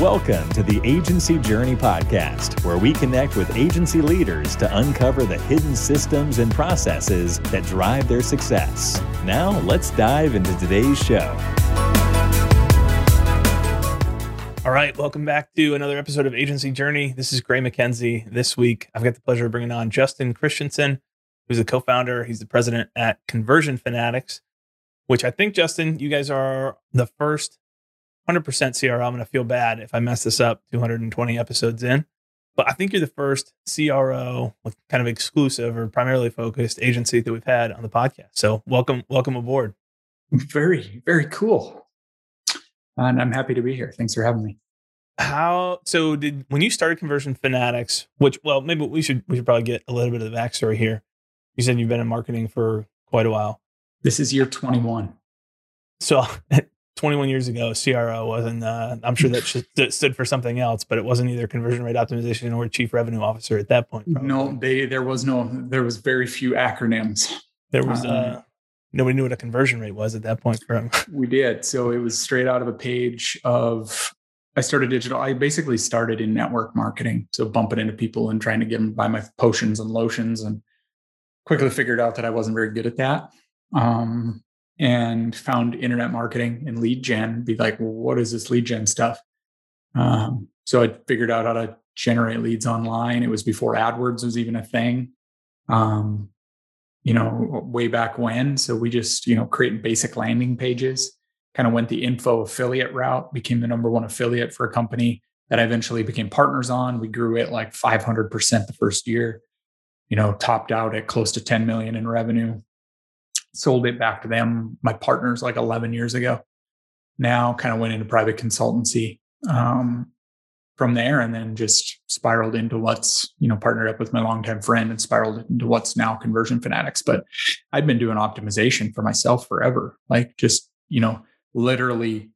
Welcome to the Agency Journey Podcast, where we connect with agency leaders to uncover the hidden systems and processes that drive their success. Now, let's dive into today's show. All right, welcome back to another episode of Agency Journey. This is Gray MacKenzie. This week, I've got the pleasure of bringing on Justin Christianson, who's the co founder, he's the president at Conversion Fanatics, which I think, Justin, you guys are the first 100% CRO. I'm going to feel bad if I mess this up 220 episodes in. But I think you're the first CRO with kind of exclusive or primarily focused agency that we've had on the podcast. So welcome, welcome aboard. Very, very cool. And I'm happy to be here. Thanks for having me. How so did when you started Conversion Fanatics, which well, maybe we should we should probably get a little bit of the backstory here. You said you've been in marketing for quite a while. This is year 21. So 21 years ago, CRO wasn't, uh, I'm sure that stood for something else, but it wasn't either conversion rate optimization or chief revenue officer at that point. Probably. No, they, there was no, there was very few acronyms. There was, uh, uh, nobody knew what a conversion rate was at that point for him. We did. So it was straight out of a page of, I started digital. I basically started in network marketing. So bumping into people and trying to get them buy my potions and lotions and quickly figured out that I wasn't very good at that. Um, and found internet marketing and lead gen be like well, what is this lead gen stuff? Um, so i figured out how to generate leads online. It was before adwords was even a thing. Um, you know way back when. So we just you know created basic landing pages kind of went the info affiliate route became the number one affiliate for a company that i eventually became partners on. We grew it like 500% the first year. You know topped out at close to 10 million in revenue sold it back to them, my partners, like 11 years ago. Now, kind of went into private consultancy um, from there, and then just spiraled into what's you know partnered up with my longtime friend and spiraled into what's now Conversion Fanatics. But I'd been doing optimization for myself forever, like just you know literally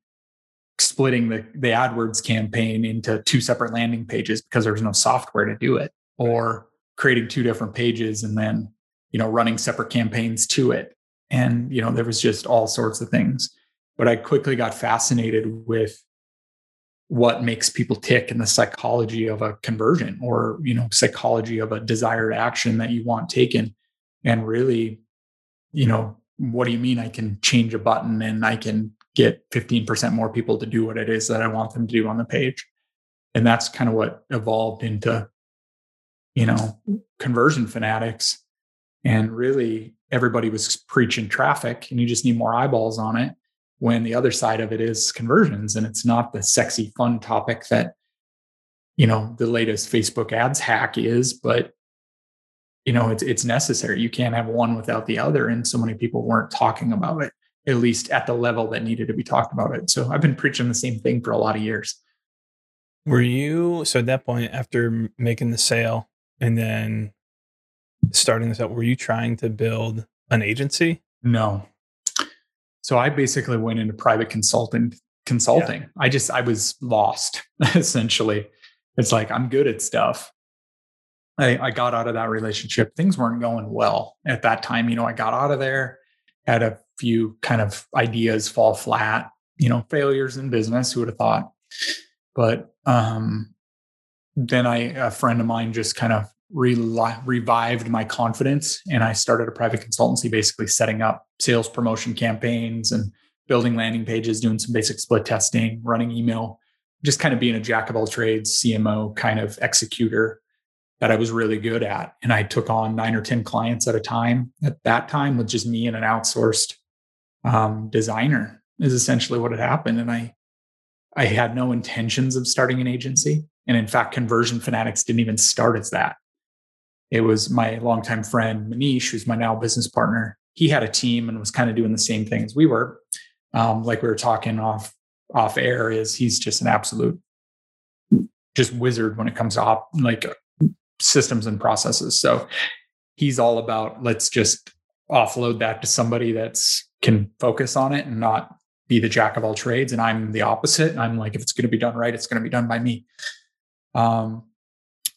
splitting the the AdWords campaign into two separate landing pages because there was no software to do it, or creating two different pages and then you know running separate campaigns to it and you know there was just all sorts of things. But i quickly got fascinated with what makes people tick in the psychology of a conversion or you know psychology of a desired action that you want taken. And really you know what do you mean i can change a button and i can get 15% more people to do what it is that i want them to do on the page? And that's kind of what evolved into you know conversion fanatics. And really everybody was preaching traffic and you just need more eyeballs on it when the other side of it is conversions. And it's not the sexy fun topic that you know the latest facebook ads hack is but you know it's it's necessary. You can't have one without the other. And so many people weren't talking about it at least at the level that needed to be talked about it. So i've been preaching the same thing for a lot of years. Were you so at that point after making the sale and then starting this up, were you trying to build an agency? No. So I basically went into private consulting consulting. Yeah. I just I was lost essentially. It's like I'm good at stuff. I, I got out of that relationship. Things weren't going well at that time. You know, I got out of there, had a few kind of ideas fall flat, you know, failures in business, who would have thought? But um then I a friend of mine just kind of re- revived my confidence and I started a private consultancy basically setting up sales promotion campaigns and building landing pages, doing some basic split testing, running email, just kind of being a jack of all trades, CMO kind of executor that I was really good at. And I took on nine or 10 clients at a time at that time with just me and an outsourced um, designer is essentially what had happened. And I, I had no intentions of starting an agency. And in fact, Conversion Fanatics didn't even start as that it was my longtime friend Manish, who's my now business partner. He had a team and was kind of doing the same thing as we were. Um, like we were talking off off air, is he's just an absolute just wizard when it comes to op, like systems and processes. So he's all about let's just offload that to somebody that's can focus on it and not be the jack of all trades. And I'm the opposite. I'm like, if it's going to be done right, it's going to be done by me. Um,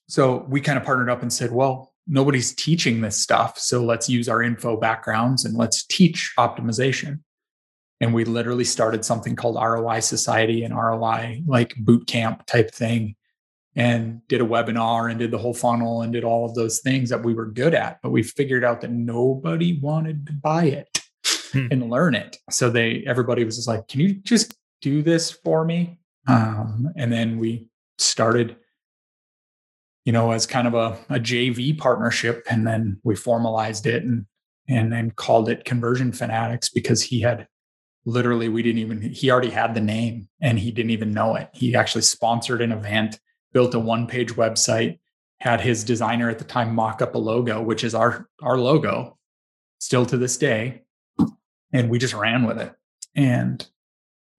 so we kind of partnered up and said, well, nobody's teaching this stuff. So let's use our info backgrounds and let's teach optimization. And we literally started something called ROI Society and ROI like boot camp type thing and did a webinar and did the whole funnel and did all of those things that we were good at. But we figured out that nobody wanted to buy it hmm. and learn it. So they everybody was just like, can you just do this for me? Um, and then we started you know, as kind of a, a JV partnership. And then we formalized it and and then called it Conversion Fanatics because he had literally we didn't even he already had the name and he didn't even know it. He actually sponsored an event, built a one-page website, had his designer at the time mock up a logo, which is our our logo, still to this day. And we just ran with it. And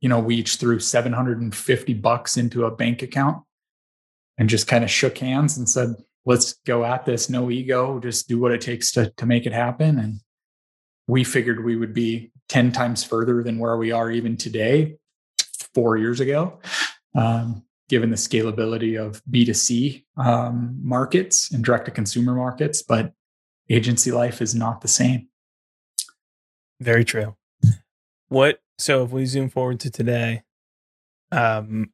you know, we each threw 750 bucks into a bank account and just kind of shook hands and said, let's go at this, no ego, just do what it takes to, to make it happen. And we figured we would be 10 times further than where we are even today, four years ago, um, given the scalability of B2C um, markets and direct to consumer markets. But agency life is not the same. Very true. What, so if we zoom forward to today, um,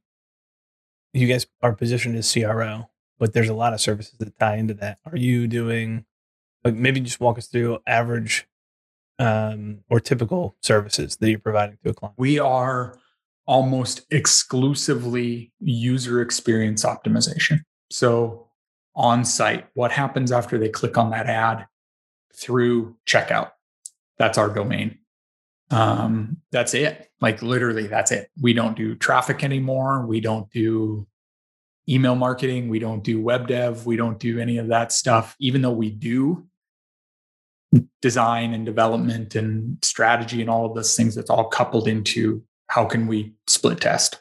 you guys are positioned as CRO, but there's a lot of services that tie into that. Are you doing like maybe just walk us through average um, or typical services that you're providing to a client? We are almost exclusively user experience optimization. So on site, what happens after they click on that ad through checkout? That's our domain. Um, that's it. Like literally, that's it. We don't do traffic anymore. We don't do email marketing. We don't do web dev. We don't do any of that stuff, even though we do design and development and strategy and all of those things. That's all coupled into how can we split test.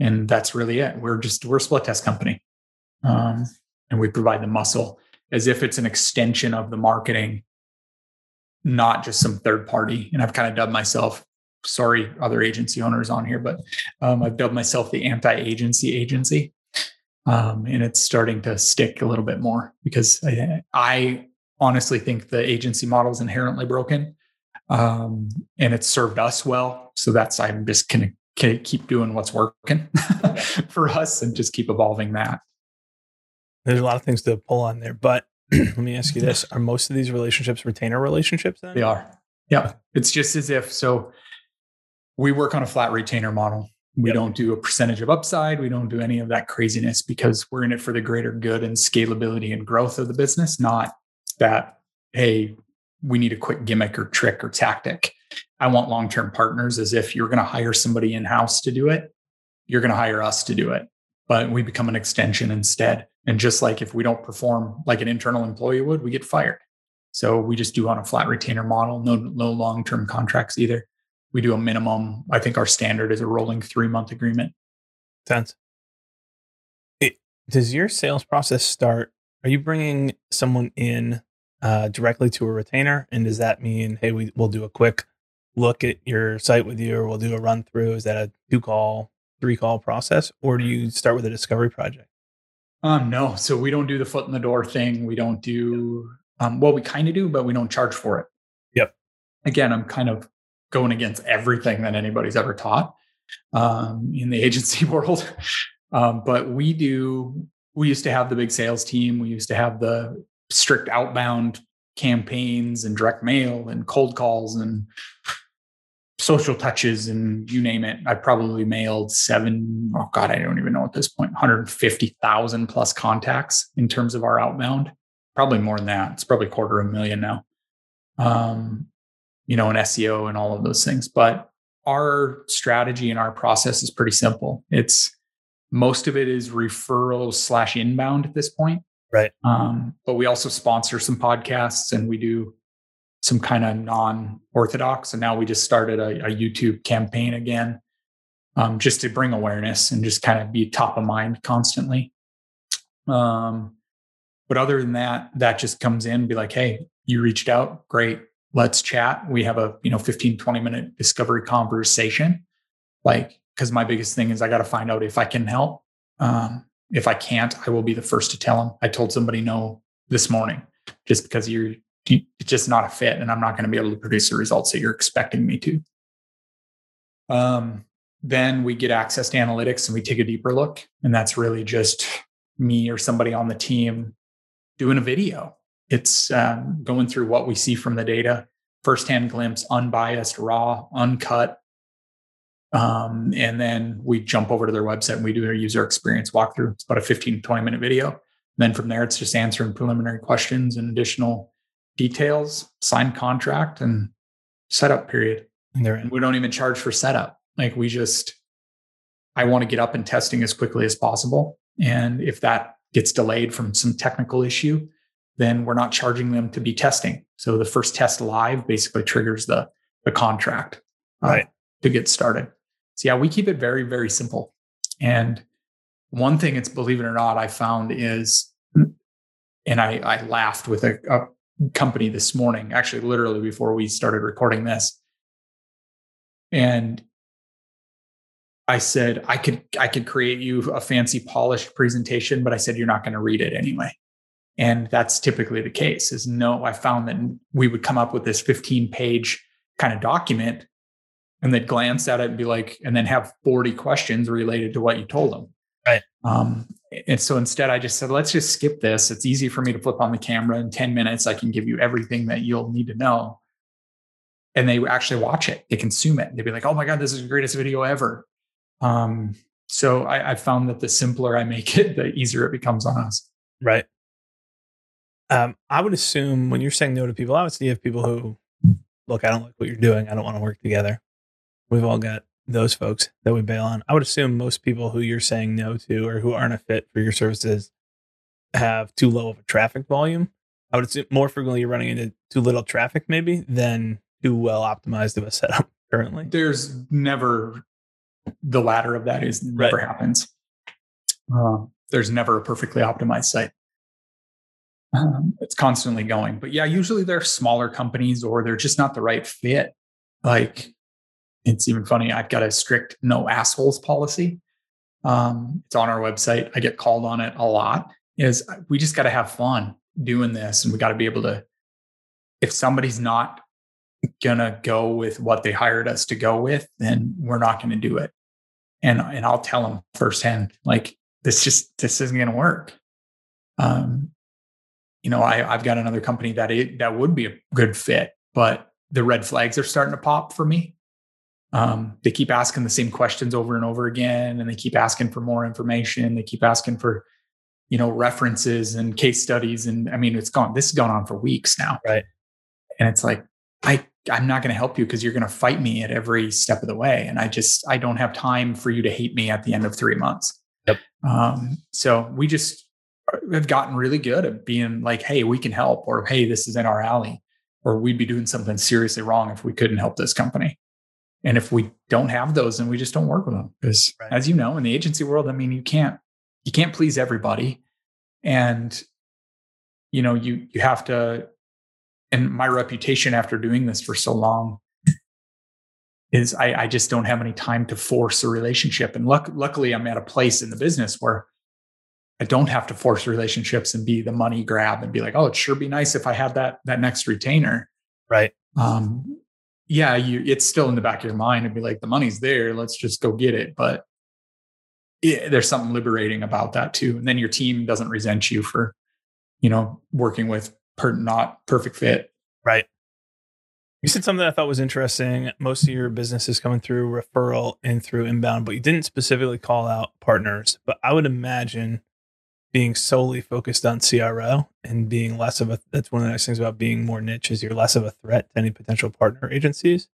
And that's really it. We're just, we're a split test company. Um, and we provide the muscle as if it's an extension of the marketing not just some third party. And I've kind of dubbed myself, sorry, other agency owners on here, but um, I've dubbed myself the anti agency agency. Um, and it's starting to stick a little bit more because I, I honestly think the agency model is inherently broken um, and it's served us well. So that's, I'm just going to keep doing what's working for us and just keep evolving that. There's a lot of things to pull on there, but let me ask you this: Are most of these relationships retainer relationships? Then they are. Yeah, it's just as if so. We work on a flat retainer model. We yep. don't do a percentage of upside. We don't do any of that craziness because we're in it for the greater good and scalability and growth of the business, not that, hey, we need a quick gimmick or trick or tactic. I want long term partners as if you're going to hire somebody in house to do it, you're going to hire us to do it. But we become an extension instead. And just like if we don't perform like an internal employee would, we get fired. So we just do on a flat retainer model, no, no long term contracts either. We do a minimum. I think our standard is a rolling three month agreement. Sense. Does your sales process start? Are you bringing someone in uh, directly to a retainer? And does that mean, hey, we, we'll do a quick look at your site with you or we'll do a run through? Is that a two call, three call process? Or do you start with a discovery project? Um, no, so we don't do the foot in the door thing. We don't do um, well, we kind of do, but we don't charge for it. Yep. Again, I'm kind of going against everything that anybody's ever taught um, in the agency world. Um, but we do. We used to have the big sales team. We used to have the strict outbound campaigns and direct mail and cold calls and social touches and you name it. I probably mailed seven, oh God, I don't even know at this point, 150,000 plus contacts in terms of our outbound. Probably more than that. It's probably a quarter of a million now. Um, you know, an SEO and all of those things. But our strategy and our process is pretty simple. It's most of it is referrals slash inbound at this point. Right. Um, but we also sponsor some podcasts and we do some kind of non-orthodox and now we just started a, a youtube campaign again um, just to bring awareness and just kind of be top of mind constantly. Um, but other than that that just comes in be like hey you reached out. Great. Let's chat. We have a you know 15 20 minute discovery conversation. Like because my biggest thing is i got to find out if i can help. Um, if i can't i will be the first to tell them i told somebody no this morning just because you're it's just not a fit and I'm not going to be able to produce the results that you're expecting me to. Um, then we get access to analytics and we take a deeper look. And that's really just me or somebody on the team doing a video. It's um, going through what we see from the data, firsthand glimpse, unbiased, raw, uncut. Um, and then we jump over to their website and we do a user experience walkthrough. It's about a 15 20 minute video. then from there, it's just answering preliminary questions and additional details, sign contract, and setup period. And we don't even charge for setup. Like we just, I want to get up and testing as quickly as possible. And if that gets delayed from some technical issue, then we're not charging them to be testing. So the first test live basically triggers the, the contract uh, right. to get started. So yeah, we keep it very, very simple. And one thing it's believe it or not, I found is, and I, I laughed with a, a company this morning, actually, literally before we started recording this. And I said I could I could create you a fancy polished presentation, but I said you're not going to read it anyway. And that's typically the case. Is no, I found that we would come up with this 15 page kind of document and they'd glance at it and be like, and then have 40 questions related to what you told them. Right. Um, and so instead, I just said, let's just skip this. It's easy for me to flip on the camera in 10 minutes. I can give you everything that you'll need to know. And they actually watch it, they consume it. They'd be like, oh my God, this is the greatest video ever. Um, so I, I found that the simpler I make it, the easier it becomes on us. Right. Um, I would assume when you're saying no to people, I would see if people who look, I don't like what you're doing. I don't want to work together. We've all got those folks that we bail on. I would assume most people who you're saying no to or who aren't a fit for your services have too low of a traffic volume. I would assume more frequently you're running into too little traffic, maybe, than too well optimized of a setup currently. There's never the latter of that is never right. happens. Uh, there's never a perfectly optimized site. Um, it's constantly going, but yeah, usually they're smaller companies or they're just not the right fit. Like it's even funny. I've got a strict no assholes policy. Um, it's on our website. I get called on it a lot. Is we just got to have fun doing this, and we got to be able to. If somebody's not gonna go with what they hired us to go with, then we're not to do it. And and I'll tell them firsthand, like this just this isn't to work. Um, you know, I I've got another company that it, that would be a good fit, but the red flags are starting to pop for me. Um, they keep asking the same questions over and over again, and they keep asking for more information. They keep asking for, you know, references and case studies. And I mean, it's gone. This has gone on for weeks now, right? And it's like, I I'm not going to help you because you're going to fight me at every step of the way, and I just I don't have time for you to hate me at the end of three months. Yep. Um, so we just have gotten really good at being like, hey, we can help, or hey, this is in our alley, or we'd be doing something seriously wrong if we couldn't help this company. And if we don't have those, then we just don't work with them. Because right. as you know, in the agency world, I mean, you can't you can't please everybody. And you know, you you have to and my reputation after doing this for so long is I, I just don't have any time to force a relationship. And luck, luckily I'm at a place in the business where I don't have to force relationships and be the money grab and be like, oh, it sure be nice if I had that that next retainer. Right. Um, yeah, you it's still in the back of your mind and be like, the money's there, let's just go get it. But it, there's something liberating about that too. And then your team doesn't resent you for, you know, working with per, not perfect fit. Right. You said something I thought was interesting. Most of your business is coming through referral and through inbound, but you didn't specifically call out partners. But I would imagine being solely focused on CRO and being less of a that's one of the nice things about being more niche is you're less of a threat to any potential partner agencies.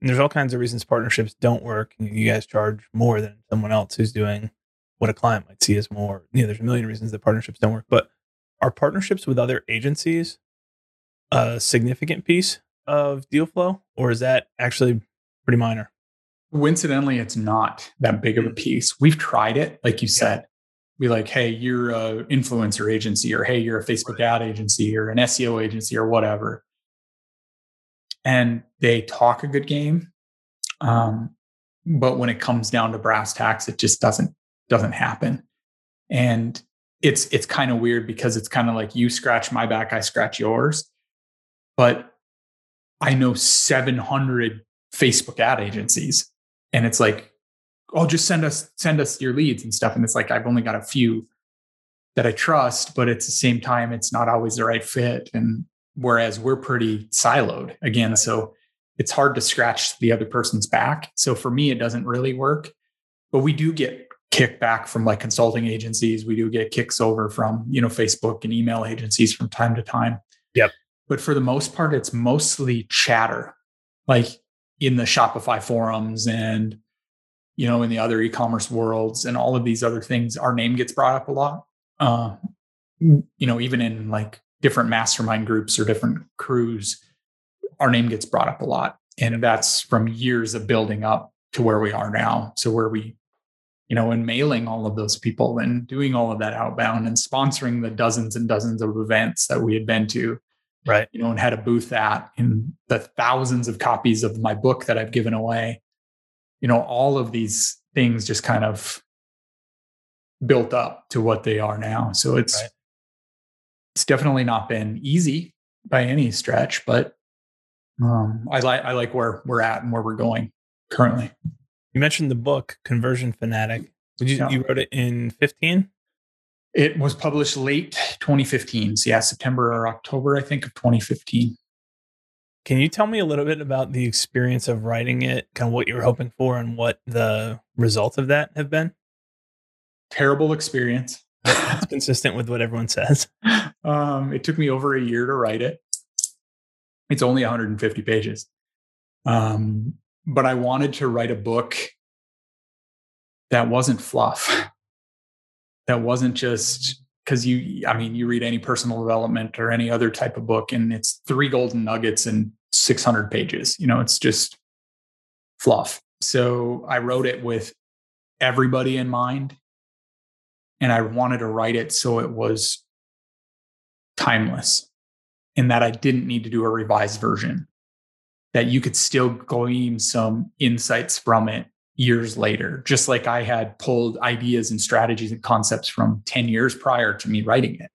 And there's all kinds of reasons partnerships don't work. And you guys charge more than someone else who's doing what a client might see as more. You know, there's a million reasons that partnerships don't work. But are partnerships with other agencies a significant piece of deal flow, or is that actually pretty minor? Coincidentally, it's not that big of a hmm. piece. We've tried it, like you said be like, hey, you're a influencer agency, or hey, you're a Facebook ad agency, or an SEO agency, or whatever. And they talk a good game, um, but when it comes down to brass tacks, it just doesn't doesn't happen. And it's it's kind of weird because it's kind of like you scratch my back, I scratch yours. But I know 700 Facebook ad agencies and it's like, oh, just send us send us your leads and stuff. And it's like I've only got a few that I trust, but at the same time, it's not always the right fit. And whereas we're pretty siloed again, so it's hard to scratch the other person's back. So for me, it doesn't really work. But we do get kickback from like consulting agencies. We do get kicks over from, you know, Facebook and email agencies from time to time. Yep. But for the most part, it's mostly chatter, like in the Shopify forums and, you know, in the other e-commerce worlds and all of these other things. Our name gets brought up a lot. Uh, you know, even in like different mastermind groups or different crews, our name gets brought up a lot. And that's from years of building up to where we are now. So where we, you know, and mailing all of those people and doing all of that outbound and sponsoring the dozens and dozens of events that we had been to. Right. You know, and had a booth at in the thousands of copies of my book that I've given away. You know, all of these things just kind of built up to what they are now. So it's right. it's definitely not been easy by any stretch, but um, I like I like where we're at and where we're going currently. You mentioned the book Conversion Fanatic. Did you yeah. you wrote it in 15? It was published late 2015. So yeah, September or October, I think, of 2015. Can you tell me a little bit about the experience of writing it, kind of what you were hoping for and what the results of that have been? Terrible experience. it's consistent with what everyone says. Um, it took me over a year to write it. It's only 150 pages. Um, but I wanted to write a book that wasn't fluff. That wasn't just because you, I mean, you read any personal development or any other type of book, and it's three golden nuggets and 600 pages. You know, it's just fluff. So I wrote it with everybody in mind. And I wanted to write it so it was timeless in that I didn't need to do a revised version, that you could still glean some insights from it years later, just like I had pulled ideas and strategies and concepts from 10 years prior to me writing it.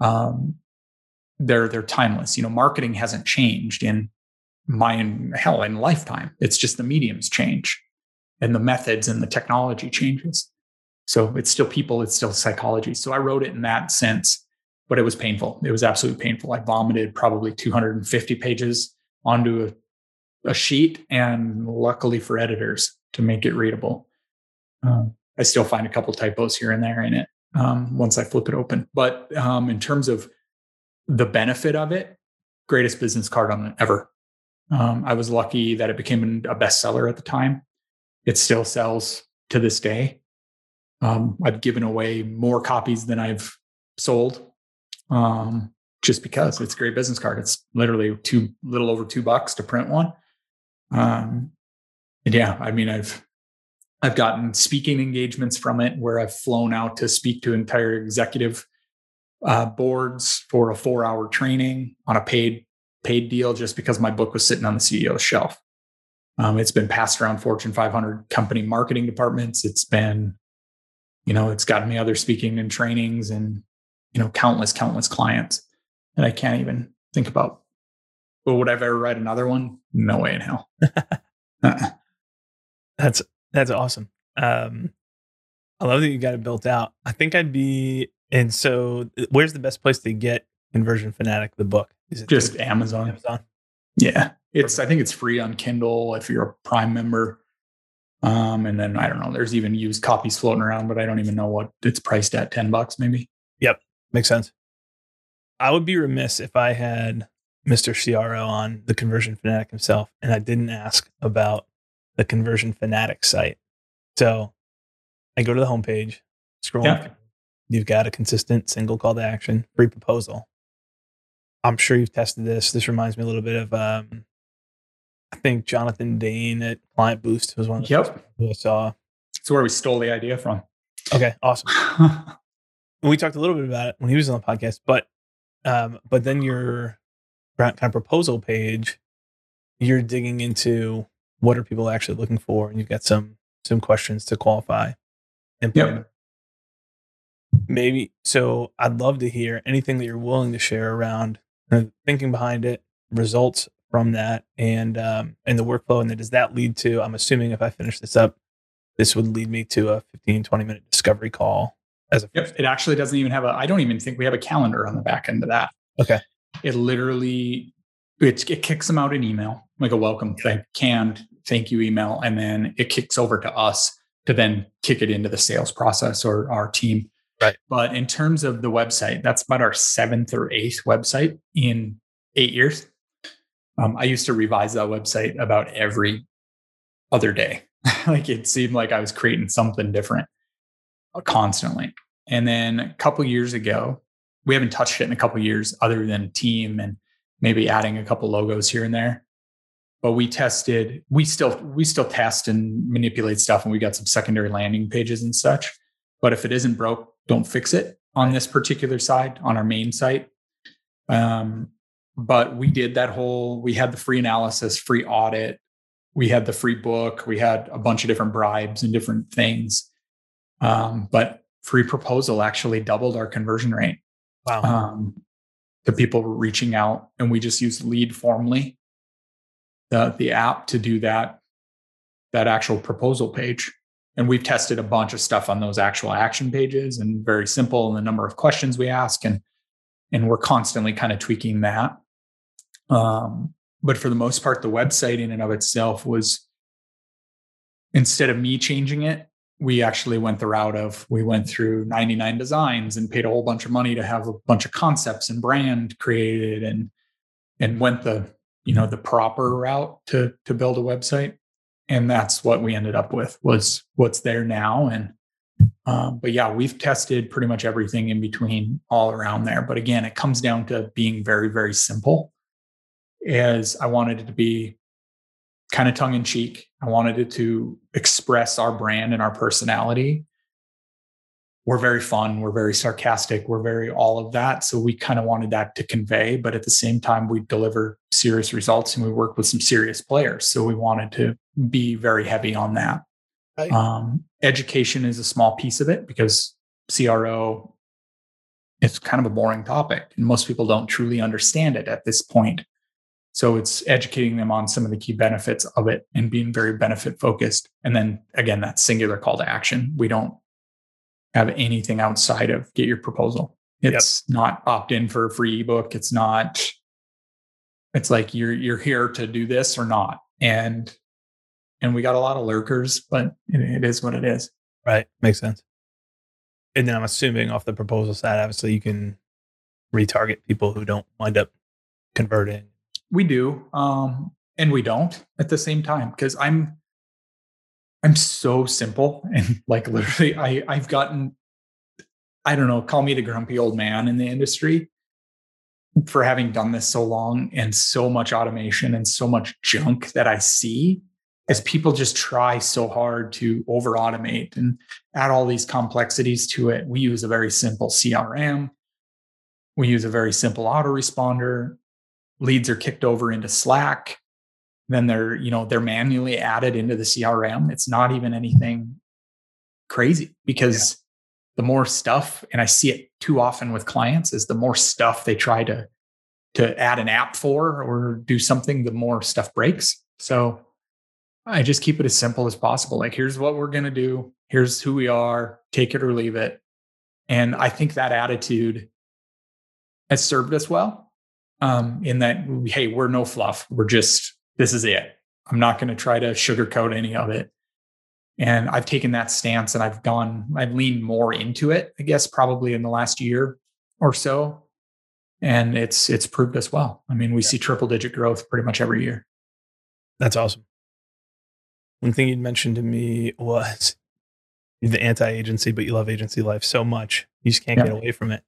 Um, they're they're timeless. You know, marketing hasn't changed in my hell in lifetime. It's just the mediums change and the methods and the technology changes. So it's still people, it's still psychology. So I wrote it in that sense but it was painful. It was absolutely painful. I vomited probably 250 pages onto a, a sheet, and luckily for editors to make it readable. Um, I still find a couple typos here and there in it um, once I flip it open. But um, in terms of the benefit of it, greatest business card on ever. Um, I was lucky that it became a bestseller at the time. It still sells to this day. Um, I've given away more copies than I've sold um, just because it's a great business card. It's literally two little over two bucks to print one. Um, and yeah, I mean, I've I've gotten speaking engagements from it where I've flown out to speak to entire executive uh, boards for a four hour training on a paid paid deal just because my book was sitting on the CEO's shelf. Um, it's been passed around Fortune 500 company marketing departments. It's been, you know, it's gotten me other speaking and trainings and you know, countless, countless clients that I can't even think about. But would I ever write another one? No way in hell. uh-uh. That's that's awesome. Um, I love that you got it built out. I think I'd be and so where's the best place to get Conversion Fanatic the book? Is it just Amazon? Amazon. Yeah. It's I think it's free on Kindle if you're a Prime member. Um, and then I don't know, there's even used copies floating around, but I don't even know what it's priced at 10 bucks maybe. Yep. Makes sense. I would be remiss if I had Mr. CRO on the Conversion Fanatic himself and I didn't ask about the Conversion Fanatic site. So I go to the homepage, scroll. Yeah. You've got a consistent single call to action, free proposal. I'm sure you've tested this. This reminds me a little bit of, um, I think Jonathan Dane at ClientBoost was one of the yep. I saw. It's where we stole the idea from. Okay, awesome. we talked a little bit about it when he was on the podcast, but um, but then your kind of proposal page, you're digging into what are people actually looking for, and you've got some some questions to qualify. And yep. maybe so. I'd love to hear anything that you're willing to share around thinking behind it, results from that and um, and the workflow? And then does that lead to? I'm assuming if I finish this up, this would lead me to a 15, 20 minute discovery call as a. Yep, it actually doesn't even have a. I don't even think we have a calendar on the back end of that. Okay. It literally it, it kicks them out an email like a welcome thank canned thank you email, and then it kicks over to us to then kick it into the sales process or our team. Right. But in terms of the website, that's about our seventh or eighth website in eight years. Um, I used to revise that website about every other day. like it seemed like I was creating something different constantly. And then a couple years ago, we haven't touched it in a couple years, other than team and maybe adding a couple logos here and there but we tested we still we still test and manipulate stuff and we got some secondary landing pages and such. But if it isn't broke don't fix it on this particular side on our main site. Um, but we did that whole we had the free analysis free audit. We had the free book. We had a bunch of different bribes and different things. Um, but free proposal actually doubled our conversion rate wow. um, to people were reaching out and we just used Leadformly the the app to do that that actual proposal page. And we've tested a bunch of stuff on those actual action pages and very simple and the number of questions we ask. And and we're constantly kind of tweaking that. Um, but for the most part the website in and of itself was instead of me changing it we actually went the route of we went through 99 designs and paid a whole bunch of money to have a bunch of concepts and brand created and and went the you know the proper route to to build a website. And that's what we ended up with was what's there now. And um, but yeah we've tested pretty much everything in between all around there. But again it comes down to being very very simple. As i wanted it to be kind of tongue in cheek i wanted it to express our brand and our personality we're very fun, we're very sarcastic, we're very all of that. So we kind of wanted that to convey, but at the same time, we deliver serious results and we work with some serious players. So we wanted to be very heavy on that. Right. Um, education is a small piece of it because CRO it's kind of a boring topic and most people don't truly understand it at this point. So it's educating them on some of the key benefits of it and being very benefit focused. And then again, that singular call to action. We don't have anything outside of get your proposal. It's yep. not opt in for a free ebook. It's not, it's like you're you're here to do this or not. And and we got a lot of lurkers, but it, it is what it is. Right. Makes sense. And then I'm assuming off the proposal side, obviously you can retarget people who don't wind up converting. We do. Um, and we don't at the same time because I'm I'm so simple and like literally I I've gotten I don't know, call me the grumpy old man in the industry for having done this so long and so much automation and so much junk that I see as people just try so hard to over automate and add all these complexities to it. We use a very simple CRM. We use a very simple autoresponder. Leads are kicked over into Slack then they're you know they're manually added into the crm it's not even anything crazy because yeah. the more stuff and i see it too often with clients is the more stuff they try to to add an app for or do something the more stuff breaks. So i just keep it as simple as possible. Like here's what we're going to do. Here's who we are. Take it or leave it. And i think that attitude has served us well um, in that hey we're no fluff. We're just this is it. I'm not going to try to sugarcoat any of it. And I've taken that stance and I've gone, I've leaned more into it, I guess, probably in the last year or so. And it's it's proved us well. I mean, we yeah. see triple digit growth pretty much every year. That's awesome. One thing you'd mentioned to me was the anti-agency, but you love agency life so much. You just can't yeah. get away from it.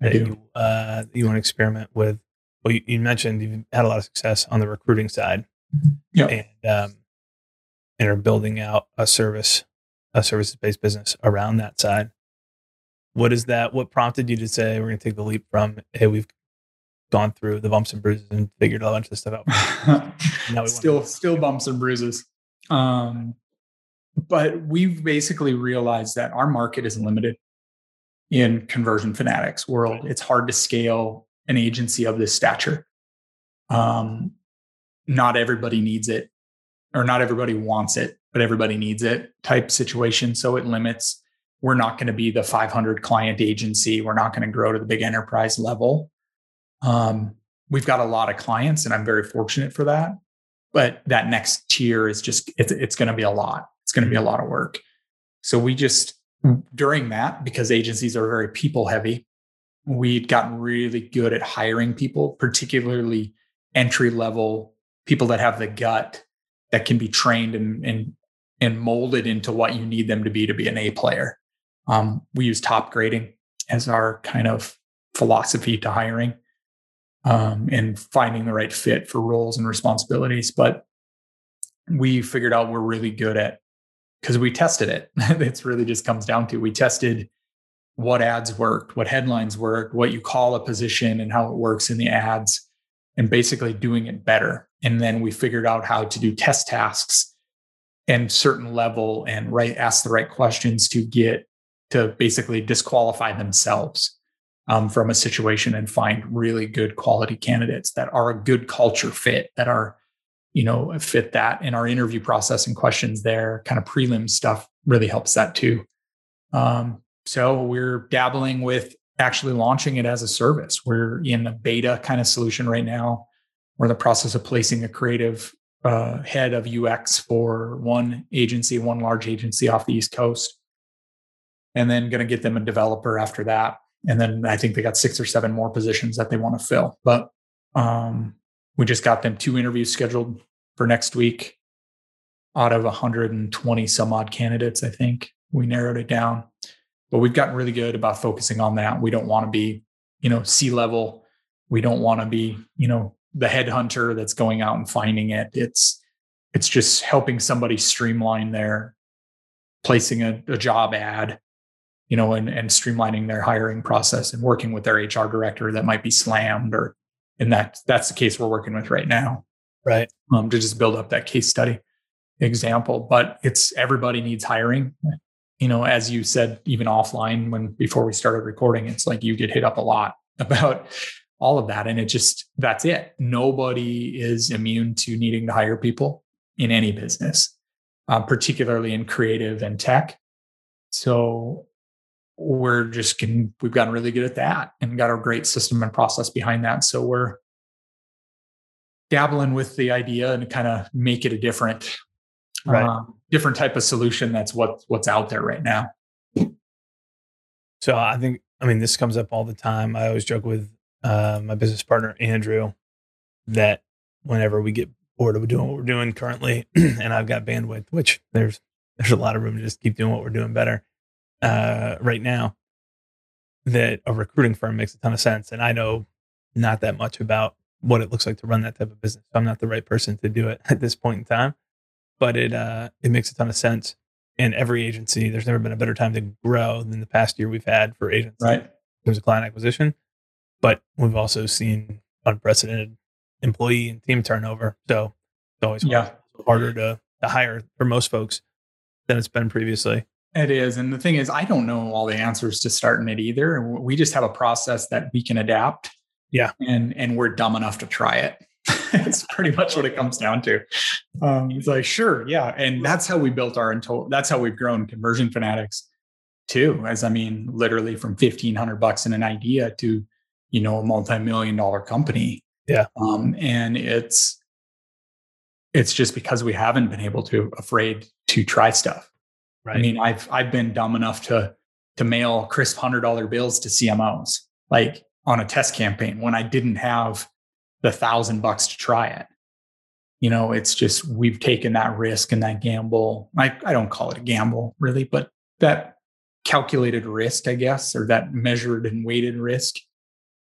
That you uh, you want to experiment with well, you, you, mentioned you've had a lot of success on the recruiting side, yeah, and um, and are building out a service, a services based business around that side. What is that? What prompted you to say we're going to take the leap from hey, we've gone through the bumps and bruises and figured a bunch of stuff out. still, still bumps and bruises. Um, but we've basically realized that our market is limited in conversion fanatics world. It's hard to scale an agency of this stature. Um, not everybody needs it or not everybody wants it, but everybody needs it type situation. So it limits. We're not going to be the 500 client agency. We're not going to grow to the big enterprise level. Um, we've got a lot of clients, and I'm very fortunate for that. But that next tier is just it's, it's going to be a lot. It's going to be a lot of work. So we just during that because agencies are very people heavy, we'd gotten really good at hiring people, particularly entry level people that have the gut that can be trained and and and molded into what you need them to be to be an A player. Um, we use Topgrading as our kind of philosophy to hiring um, and finding the right fit for roles and responsibilities. But we figured out we're really good at because we tested it. it's really just comes down to we tested what ads worked, what headlines worked, what you call a position and how it works in the ads, and basically doing it better. And then we figured out how to do test tasks and certain level and right ask the right questions to get to basically disqualify themselves um, from a situation and find really good quality candidates that are a good culture fit that are you know fit that in our interview process and questions there kind of prelim stuff really helps that too um, so we're dabbling with actually launching it as a service. We're in a beta kind of solution right now. We're in the process of placing a creative uh, head of ux for one agency one large agency off the east coast and then going to get them a developer after that. And then i think they got six or seven more positions that they want to fill. But um, we just got them two interviews scheduled for next week out of 120 some odd candidates i think. We narrowed it down but we've gotten really good about focusing on that. We don't want to be you know C-level. We don't want to be you know the headhunter that's going out and finding it. It's it's just helping somebody streamline their placing a, a job ad you know and, and streamlining their hiring process and working with their hr director that might be slammed or and that that's the case we're working with right now. Right. Um, to just build up that case study example. But it's everybody needs hiring you know as you said even offline when before we started recording it's like you get hit up a lot about all of that and it just that's it. Nobody is immune to needing to hire people in any business uh, particularly in creative and tech. So we're just getting we've gotten really good at that and got a great system and process behind that. So we're dabbling with the idea and kind of make it a different right. um, different type of solution that's what what's out there right now so i think i mean this comes up all the time i always joke with uh, my business partner andrew that whenever we get bored of doing what we're doing currently and i've got bandwidth which there's there's a lot of room to just keep doing what we're doing better uh, right now that a recruiting firm makes a ton of sense. And I know not that much about what it looks like to run that type of business. I'm not the right person to do it at this point in time, but it uh, it makes a ton of sense. And every agency, there's never been a better time to grow than the past year we've had for agents right. in terms of client acquisition. But we've also seen unprecedented employee and team turnover. So it's always yeah. harder to, to hire for most folks than it's been previously. It is. And the thing is, I don't know all the answers to starting it either. We just have a process that we can adapt. Yeah. And and we're dumb enough to try it. it's pretty much what it comes down to. Um, it's like, sure, yeah. And that's how we built our into that's how we've grown conversion fanatics too. As I mean, literally from 1500 bucks in an idea to, you know, a multi-million dollar company. Yeah. Um, and it's it's just because we haven't been able to afraid to try stuff Right. I mean, I've I've been dumb enough to to mail crisp hundred dollar bills to CMOs like on a test campaign when I didn't have the thousand bucks to try it. You know, it's just we've taken that risk and that gamble. I, I don't call it a gamble really, but that calculated risk, I guess, or that measured and weighted risk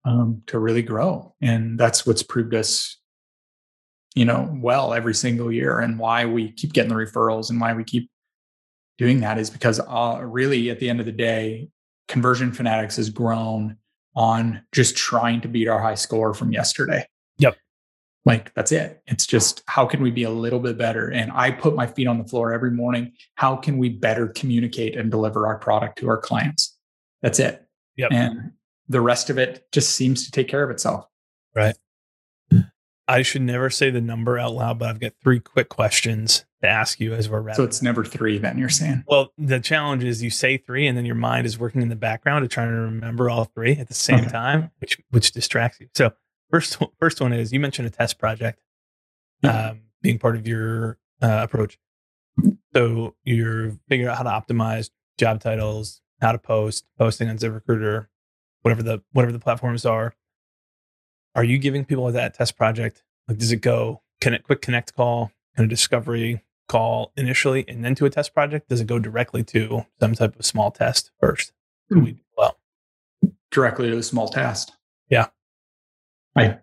um, to really grow. And that's what's proved us, you know, well every single year and why we keep getting the referrals and why we keep doing that is because uh, really at the end of the day, Conversion Fanatics has grown on just trying to beat our high score from yesterday. Like that's it. It's just how can we be a little bit better? And I put my feet on the floor every morning. How can we better communicate and deliver our product to our clients? That's it. Yep. And the rest of it just seems to take care of itself. Right. I should never say the number out loud, but I've got three quick questions to ask you as we're wrapping. So it's never three, then you're saying? Well, the challenge is you say three, and then your mind is working in the background to try to remember all three at the same Okay. time, which which distracts you. So first first one is you mentioned a test project um, being part of your uh, approach. So you're figuring out how to optimize job titles, how to post, posting on ZipRecruiter, whatever the whatever the platforms are. Are you giving people that test project? Like, does it go connect, quick connect call, kind of discovery call initially, and then to a test project? Does it go directly to some type of small test first? Hmm. weed people? Directly to the small test. I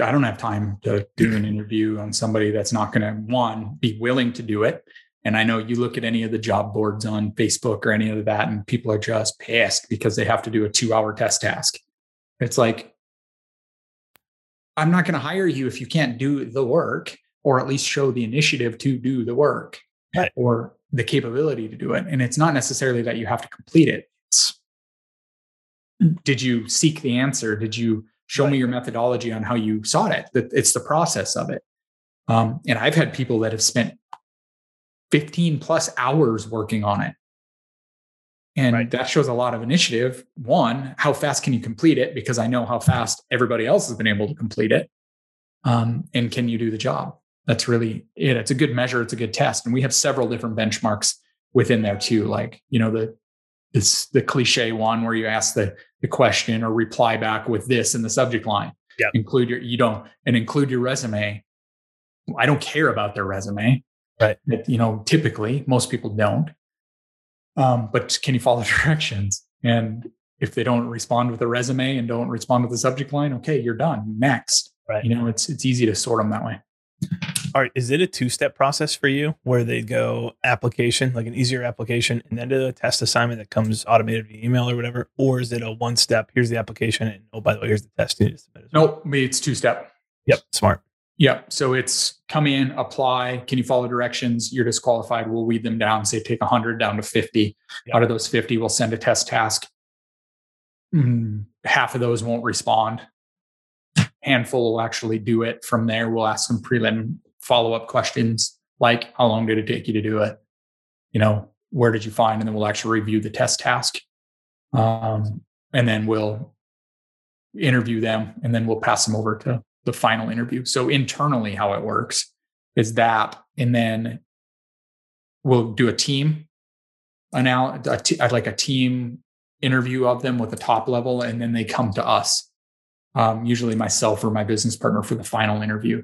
I don't have time to do an interview on somebody that's not going to one be willing to do it. And I know you look at any of the job boards on Facebook or any of that, and people are just pissed because they have to do a two hour test task. It's like, I'm not going to hire you if you can't do the work or at least show the initiative to do the work Right. or the capability to do it. And it's not necessarily that you have to complete it. It's, did you seek the answer? Did you show me your methodology on how you sought it? That it's the process of it. Um, and I've had people that have spent 15 plus hours working on it. And Right. that shows a lot of initiative. One, how fast can you complete it? Because I know how fast everybody else has been able to complete it. Um, and can you do the job? That's really it. It's a good measure. It's a good test. And we have several different benchmarks within there too. Like, you know, the this the cliche one where you ask the the question or reply back with this in the subject line. Yep. Include your you don't and include your resume. I don't care about their resume. Right. But, you know, typically most people don't. Um, but can you follow directions? And if they don't respond with a resume and don't respond with the subject line, okay, you're done. Next. Right. You know, it's it's easy to sort them that way. All right. Is it a two step process for you where they go application, like an easier application, and then do a test assignment that comes automated via email or whatever? Or is it a one step? Here's the application. And oh, by the way, here's the test you need to submit. as well? Nope, me, it's two step. Yep. Smart. Yep. So it's come in, apply. Can you follow directions? You're disqualified. We'll weed them down. Say take 100 down to 50. Yeah. Out of those 50, we'll send a test task. Mm, half of those won't respond. Handful will actually do it. From there, we'll ask some prelim follow up questions like how long did it take you to do it? You know, where did you find? And then we'll actually review the test task. Um, and then we'll interview them and then we'll pass them over to the final interview. So internally, how it works is that, and then we'll do a team anal- a t- like a team interview of them with the top level, and then they come to us, um, usually myself or my business partner for the final interview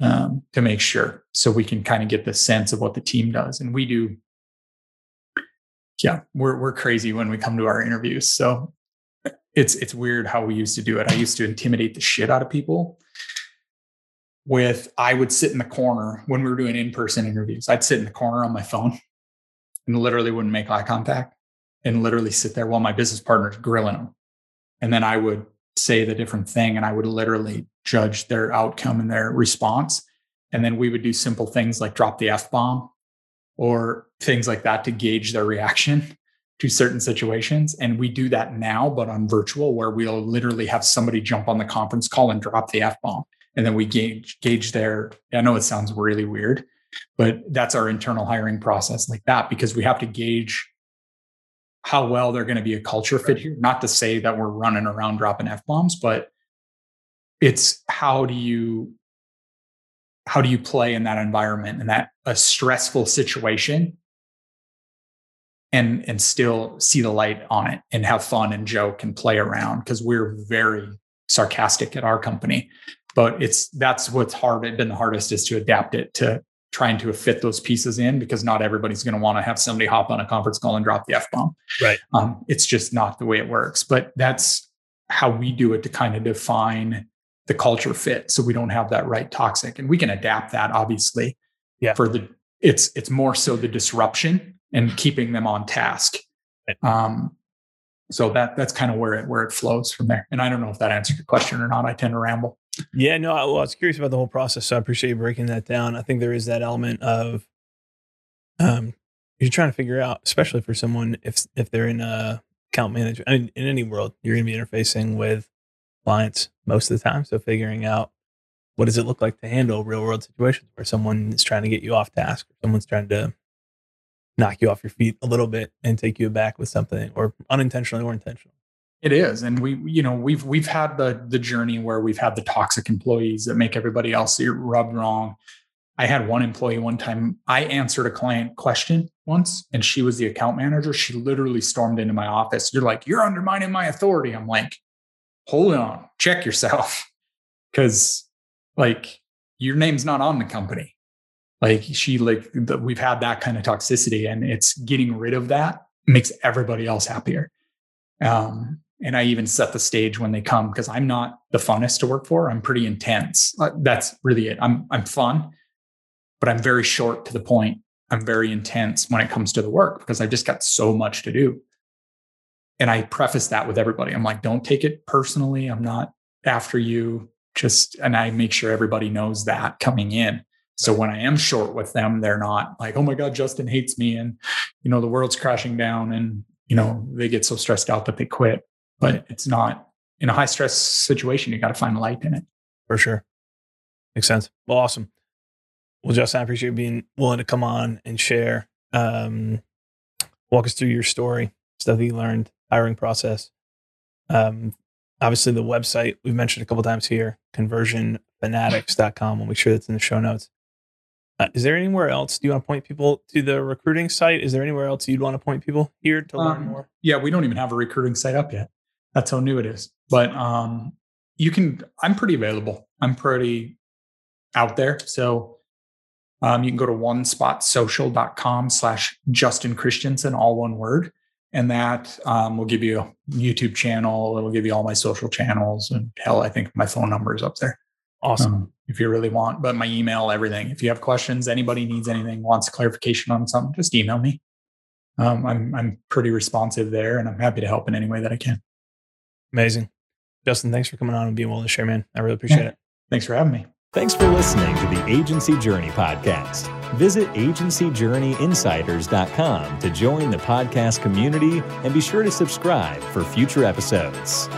um, to make sure, so we can kind of get the sense of what the team does, and we do. Yeah, we're we're crazy when we come to our interviews, so it's it's weird how we used to do it. I used to intimidate the shit out of people with I would sit in the corner when we were doing in-person interviews. I'd sit in the corner on my phone and literally wouldn't make eye contact and literally sit there while my business partner's grilling them. And then I would say the different thing and I would literally judge their outcome and their response. And then we would do simple things like drop the F bomb or things like that to gauge their reaction to certain situations. And we do that now, but on virtual, where we'll literally have somebody jump on the conference call and drop the F bomb. And then we gauge gauge their, I know it sounds really weird, but that's our internal hiring process like that, because we have to gauge how well they're going to be a culture fit here. Not to say that we're running around dropping F bombs, but it's how do you how do you play in that environment and that a stressful situation and and still see the light on it and have fun and joke and play around because we're very sarcastic at our company. But it's that's what's hard been the hardest is to adapt it to trying to fit those pieces in because not everybody's going to want to have somebody hop on a conference call and drop the f-bomb Right. um, it's just not the way it works. But that's how we do it to kind of define the culture fit so we don't have that right toxic and we can adapt that obviously Yeah. for the it's it's more so the disruption and keeping them on task um so that that's kind of where it where it flows from there and i don't know if that answered your question or not i tend to ramble Yeah, no, I, well, I was curious about the whole process, so I appreciate you breaking that down. I think there is that element of um, you're trying to figure out, especially for someone if if they're in a account management. I mean, in any world, you're going to be interfacing with clients most of the time. So figuring out what does it look like to handle real world situations where someone is trying to get you off task or someone's trying to knock you off your feet a little bit and take you back with something or unintentionally or intentionally. It is, and we, you know, we've we've had the the journey where we've had the toxic employees that make everybody else rub wrong. I had one employee one time. I answered a client question once, and she was the account manager. She literally stormed into my office. You're like, you're undermining my authority. I'm like, hold on, check yourself, because like your name's not on the company. Like she like the, we've had that kind of toxicity and it's getting rid of that makes everybody else happier. Um, and i even set the stage when they come because i'm not the funnest to work for. I'm pretty intense. Uh, that's really it. I'm i'm fun but i'm very short to the point. I'm very intense when it comes to the work because i've just got so much to do and i preface that with everybody i'm like don't take it personally i'm not after you just and i make sure everybody knows that coming in so when I am short with them, they're not like, oh my God, Justin hates me and, you know, the world's crashing down and, you know, they get so stressed out that they quit. But it's not in a high stress situation, you got to find light in it. For sure. Makes sense. Well, awesome. Well, Justin, I appreciate you being willing to come on and share. Um, walk us through your story, stuff that you learned, hiring process. Um, obviously, the website we've mentioned a couple times here, conversionfanatics.com. We'll make sure that's in the show notes. Uh, is there anywhere else? Do you want to point people to the recruiting site? Is there anywhere else you'd want to point people here to learn um, more? Yeah, we don't even have a recruiting site up yet. That's how new it is. But um, you can. I'm pretty available. I'm pretty out there. So um, you can go to onespotsocial.com slash Justin Christianson, all one word. And that um, will give you a YouTube channel. It'll give you all my social channels. And hell, I think my phone number is up there. Awesome. Um, if you really want, but my email, everything. If you have questions, anybody needs anything, wants clarification on something, just email me. Um, I'm I'm pretty responsive there, and I'm happy to help in any way that I can. Amazing, Justin. Thanks for coming on and being willing to share, man. I really appreciate yeah. it. Thanks for having me. Thanks for listening to the Agency Journey podcast. Visit agencyjourneyinsiders.com to join the podcast community and be sure to subscribe for future episodes.